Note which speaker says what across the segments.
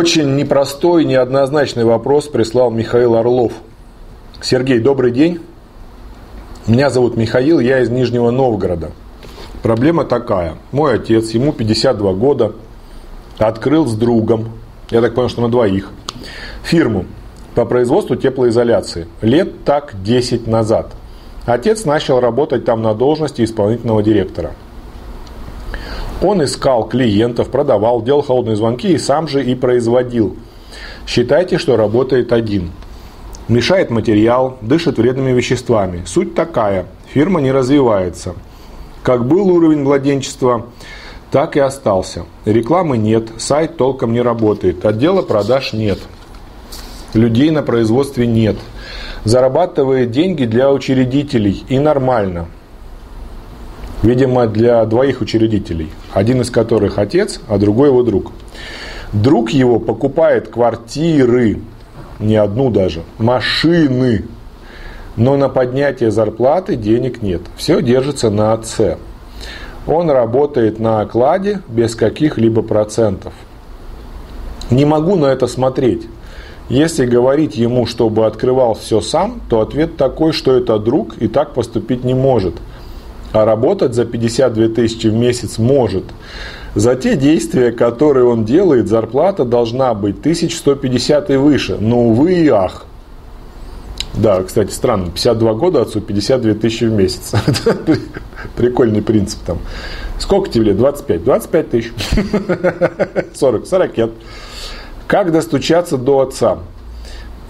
Speaker 1: Очень непростой, неоднозначный вопрос прислал Михаил Орлов. Сергей, добрый день. Меня зовут Михаил, я из Нижнего Новгорода. Проблема такая. Мой отец, ему 52 года, открыл с другом, я так понял, что на двоих, фирму по производству теплоизоляции. Лет так 10 назад. Отец начал работать там на должности исполнительного директора. Он искал клиентов, продавал, делал холодные звонки и сам же и производил. Считайте, что работает один. Мешает материал, дышит вредными веществами. Суть такая. Фирма не развивается. Как был уровень младенчества, так и остался. Рекламы нет, сайт толком не работает, отдела продаж нет. Людей на производстве нет. Зарабатывает деньги для учредителей и нормально. Видимо, для двоих учредителей. Один из которых отец, а другой его друг. Друг его покупает квартиры, не одну даже, машины. Но на поднятие зарплаты денег нет. Все держится на отце. Он работает на окладе без каких-либо процентов. Не могу на это смотреть. Если говорить ему, чтобы открывал все сам, то ответ такой, что это друг и так поступить не может. А работать за 52 тысячи в месяц может. За те действия, которые он делает, зарплата должна быть 1150 и выше. Но, увы и ах. Да, кстати, странно, 52 года отцу, 52 тысячи в месяц. Прикольный принцип там. Сколько тебе лет? 25. 25 тысяч. 40. 40 лет. Как достучаться до отца?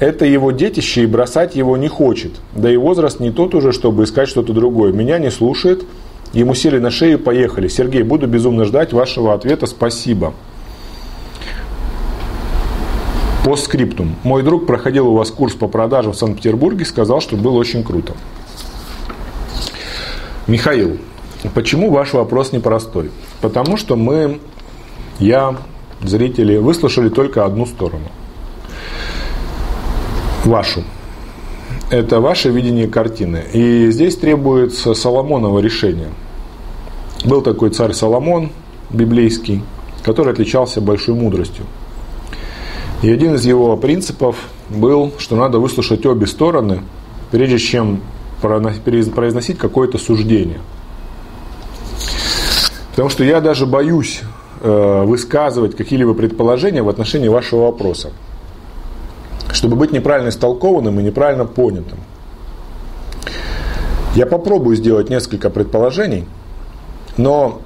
Speaker 1: Это его детище и бросать его не хочет. Да и возраст не тот уже, чтобы искать что-то другое. Меня не слушает. Ему сели на шею и поехали. Сергей, буду безумно ждать вашего ответа. Спасибо. По скриптум. Мой друг проходил у вас курс по продажам в Санкт-Петербурге, сказал, что было очень круто. Михаил, почему ваш вопрос непростой? Потому что мы, я, зрители выслушали только одну сторону. Вашу. Это ваше видение картины. И здесь требуется Соломоново решение. Был такой царь Соломон, библейский, который отличался большой мудростью. И один из его принципов был, что надо выслушать обе стороны, прежде чем произносить какое-то суждение. Потому что я даже боюсь э, высказывать какие-либо предположения в отношении вашего вопроса, чтобы быть неправильно истолкованным и неправильно понятым. Я попробую сделать несколько предположений, но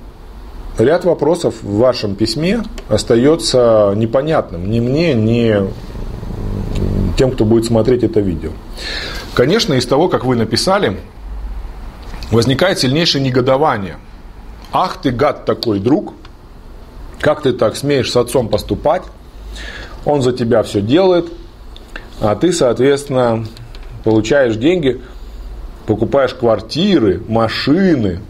Speaker 1: ряд вопросов в вашем письме остается непонятным ни мне, ни тем, кто будет смотреть это видео. Конечно, из того, как вы написали, возникает сильнейшее негодование. Ах ты гад такой, друг, как ты так смеешь с отцом поступать? Он за тебя все делает, а ты, соответственно, получаешь деньги, покупаешь квартиры, машины,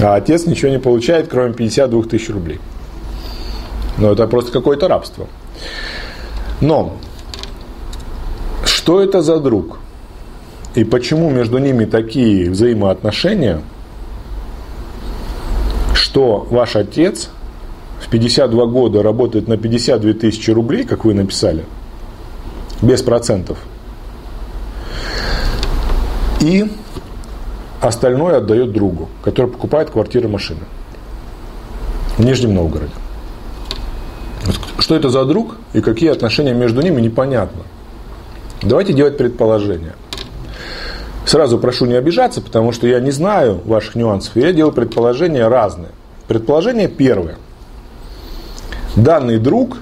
Speaker 1: а отец ничего не получает, кроме 52 тысяч рублей. Но это просто какое-то рабство. Но что это за друг? И почему между ними такие взаимоотношения, что ваш отец в 52 года работает на 52 тысячи рублей, как вы написали, без процентов, и остальное отдает другу, который покупает квартиры машины в Нижнем Новгороде. Что это за друг и какие отношения между ними, непонятно. Давайте делать предположение. Сразу прошу не обижаться, потому что я не знаю ваших нюансов. Я делаю предположения разные. Предположение первое. Данный друг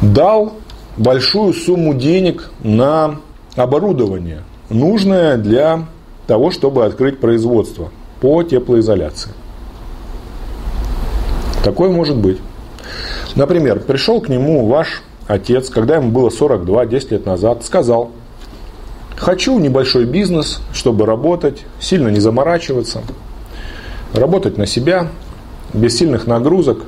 Speaker 1: дал большую сумму денег на оборудование, нужное для того, чтобы открыть производство по теплоизоляции. Такое может быть. Например, пришел к нему ваш отец, когда ему было 42, 10 лет назад, сказал, хочу небольшой бизнес, чтобы работать, сильно не заморачиваться, работать на себя, без сильных нагрузок,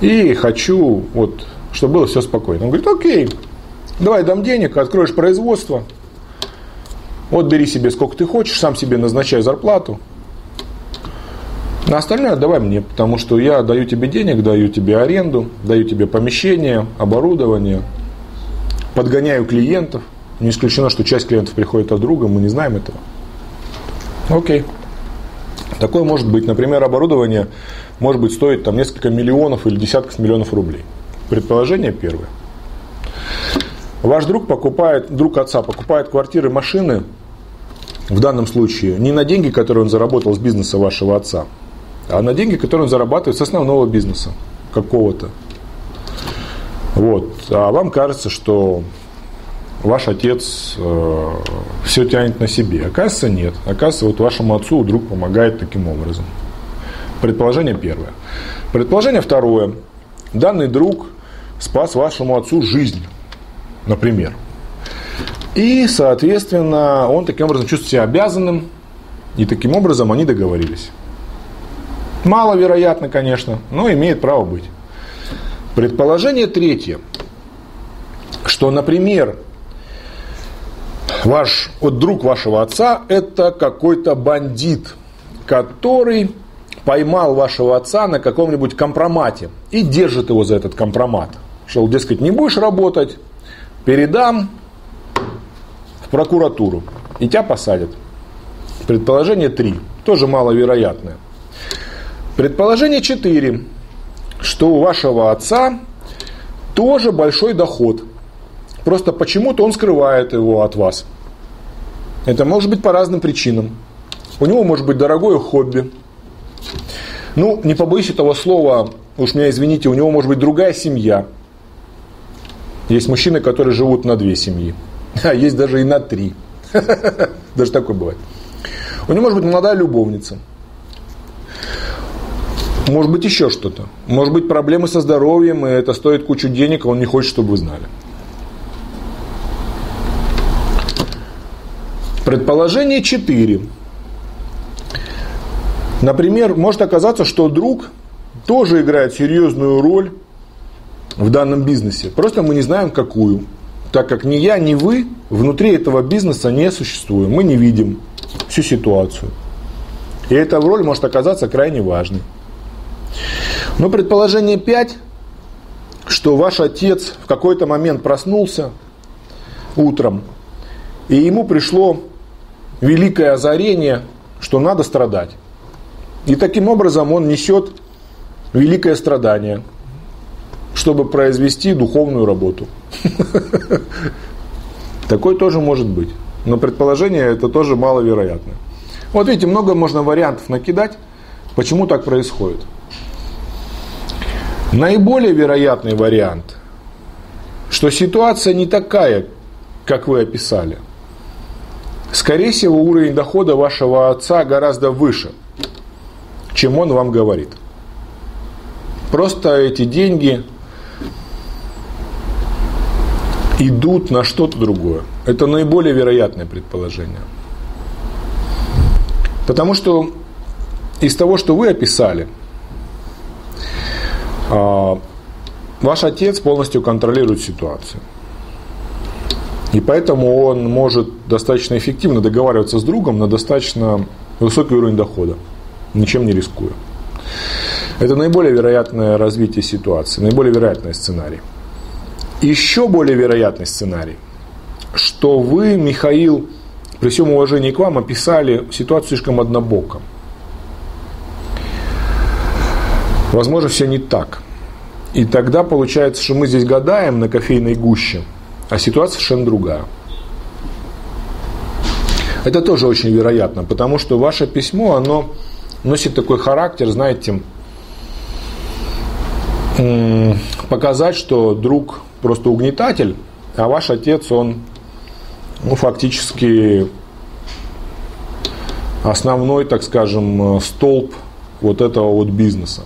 Speaker 1: и хочу, вот, чтобы было все спокойно. Он говорит, окей, давай дам денег, откроешь производство, вот бери себе сколько ты хочешь, сам себе назначай зарплату. На остальное давай мне, потому что я даю тебе денег, даю тебе аренду, даю тебе помещение, оборудование, подгоняю клиентов. Не исключено, что часть клиентов приходит от друга, мы не знаем этого. Окей. Такое может быть. Например, оборудование может быть стоить там несколько миллионов или десятков миллионов рублей. Предположение первое. Ваш друг покупает, друг отца покупает квартиры, машины, в данном случае, не на деньги, которые он заработал с бизнеса вашего отца, а на деньги, которые он зарабатывает с основного бизнеса какого-то. Вот. А вам кажется, что ваш отец э, все тянет на себе. Оказывается, нет. Оказывается, вот вашему отцу друг помогает таким образом. Предположение первое. Предположение второе. Данный друг спас вашему отцу жизнь, например. И, соответственно, он таким образом чувствует себя обязанным, и таким образом они договорились. Маловероятно, конечно, но имеет право быть. Предположение третье, что, например, ваш, вот друг вашего отца – это какой-то бандит, который поймал вашего отца на каком-нибудь компромате и держит его за этот компромат. Что, дескать, не будешь работать, передам в прокуратуру, и тебя посадят. Предположение 3, тоже маловероятное. Предположение 4, что у вашего отца тоже большой доход. Просто почему-то он скрывает его от вас. Это может быть по разным причинам. У него может быть дорогое хобби. Ну, не побоюсь этого слова, уж меня извините, у него может быть другая семья. Есть мужчины, которые живут на две семьи. А есть даже и на три. Даже такое бывает. У него может быть молодая любовница. Может быть еще что-то. Может быть проблемы со здоровьем, и это стоит кучу денег, а он не хочет, чтобы вы знали. Предположение 4. Например, может оказаться, что друг тоже играет серьезную роль в данном бизнесе. Просто мы не знаем, какую. Так как ни я, ни вы внутри этого бизнеса не существуем. Мы не видим всю ситуацию. И эта роль может оказаться крайне важной. Но предположение 5, что ваш отец в какой-то момент проснулся утром, и ему пришло великое озарение, что надо страдать. И таким образом он несет великое страдание, чтобы произвести духовную работу. Такой тоже может быть. Но предположение это тоже маловероятно. Вот видите, много можно вариантов накидать, почему так происходит. Наиболее вероятный вариант, что ситуация не такая, как вы описали. Скорее всего, уровень дохода вашего отца гораздо выше, чем он вам говорит. Просто эти деньги идут на что-то другое. Это наиболее вероятное предположение. Потому что из того, что вы описали, а, ваш отец полностью контролирует ситуацию. И поэтому он может достаточно эффективно договариваться с другом на достаточно высокий уровень дохода, ничем не рискуя. Это наиболее вероятное развитие ситуации, наиболее вероятный сценарий. Еще более вероятный сценарий, что вы, Михаил, при всем уважении к вам, описали ситуацию слишком однобоко. Возможно, все не так. И тогда получается, что мы здесь гадаем на кофейной гуще, а ситуация совершенно другая. Это тоже очень вероятно, потому что ваше письмо, оно носит такой характер, знаете, показать, что друг просто угнетатель, а ваш отец, он ну, фактически основной, так скажем, столб вот этого вот бизнеса.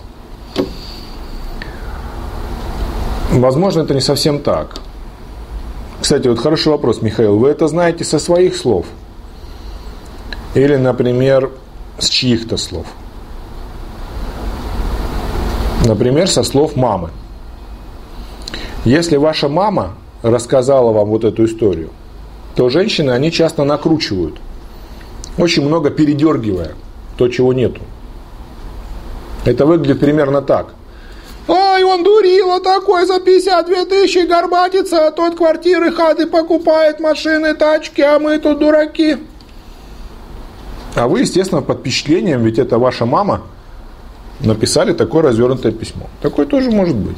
Speaker 1: Возможно, это не совсем так. Кстати, вот хороший вопрос, Михаил. Вы это знаете со своих слов? Или, например, с чьих-то слов? Например, со слов мамы. Если ваша мама рассказала вам вот эту историю, то женщины, они часто накручивают, очень много передергивая то, чего нету. Это выглядит примерно так. Ай, он дурила такой за 52 тысячи горбатится, а тот квартиры, хаты покупает, машины, тачки, а мы тут дураки. А вы, естественно, под впечатлением, ведь это ваша мама, написали такое развернутое письмо. Такое тоже может быть.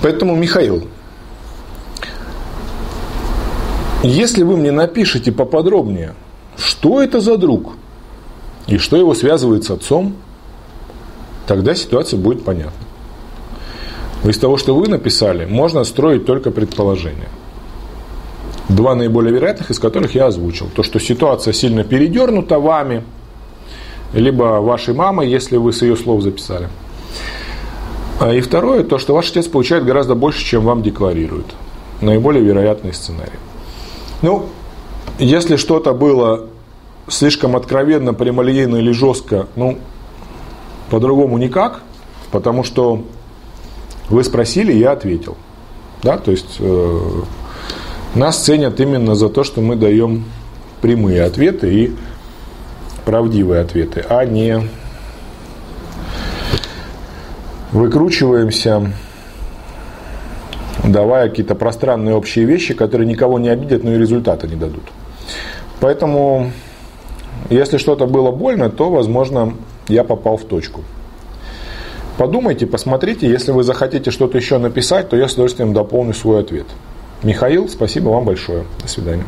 Speaker 1: Поэтому, Михаил, если вы мне напишите поподробнее, что это за друг и что его связывает с отцом, тогда ситуация будет понятна. Из того, что вы написали, можно строить только предположения. Два наиболее вероятных, из которых я озвучил. То, что ситуация сильно передернута вами, либо вашей мамой, если вы с ее слов записали. А и второе, то, что ваш отец получает гораздо больше, чем вам декларируют. Наиболее вероятный сценарий. Ну, если что-то было слишком откровенно, прямолинейно или жестко, ну, по-другому никак, потому что вы спросили, я ответил. Да, то есть э, нас ценят именно за то, что мы даем прямые ответы и правдивые ответы, а не выкручиваемся давая какие-то пространные общие вещи, которые никого не обидят, но и результата не дадут. Поэтому, если что-то было больно, то, возможно, я попал в точку. Подумайте, посмотрите, если вы захотите что-то еще написать, то я с удовольствием дополню свой ответ. Михаил, спасибо вам большое. До свидания.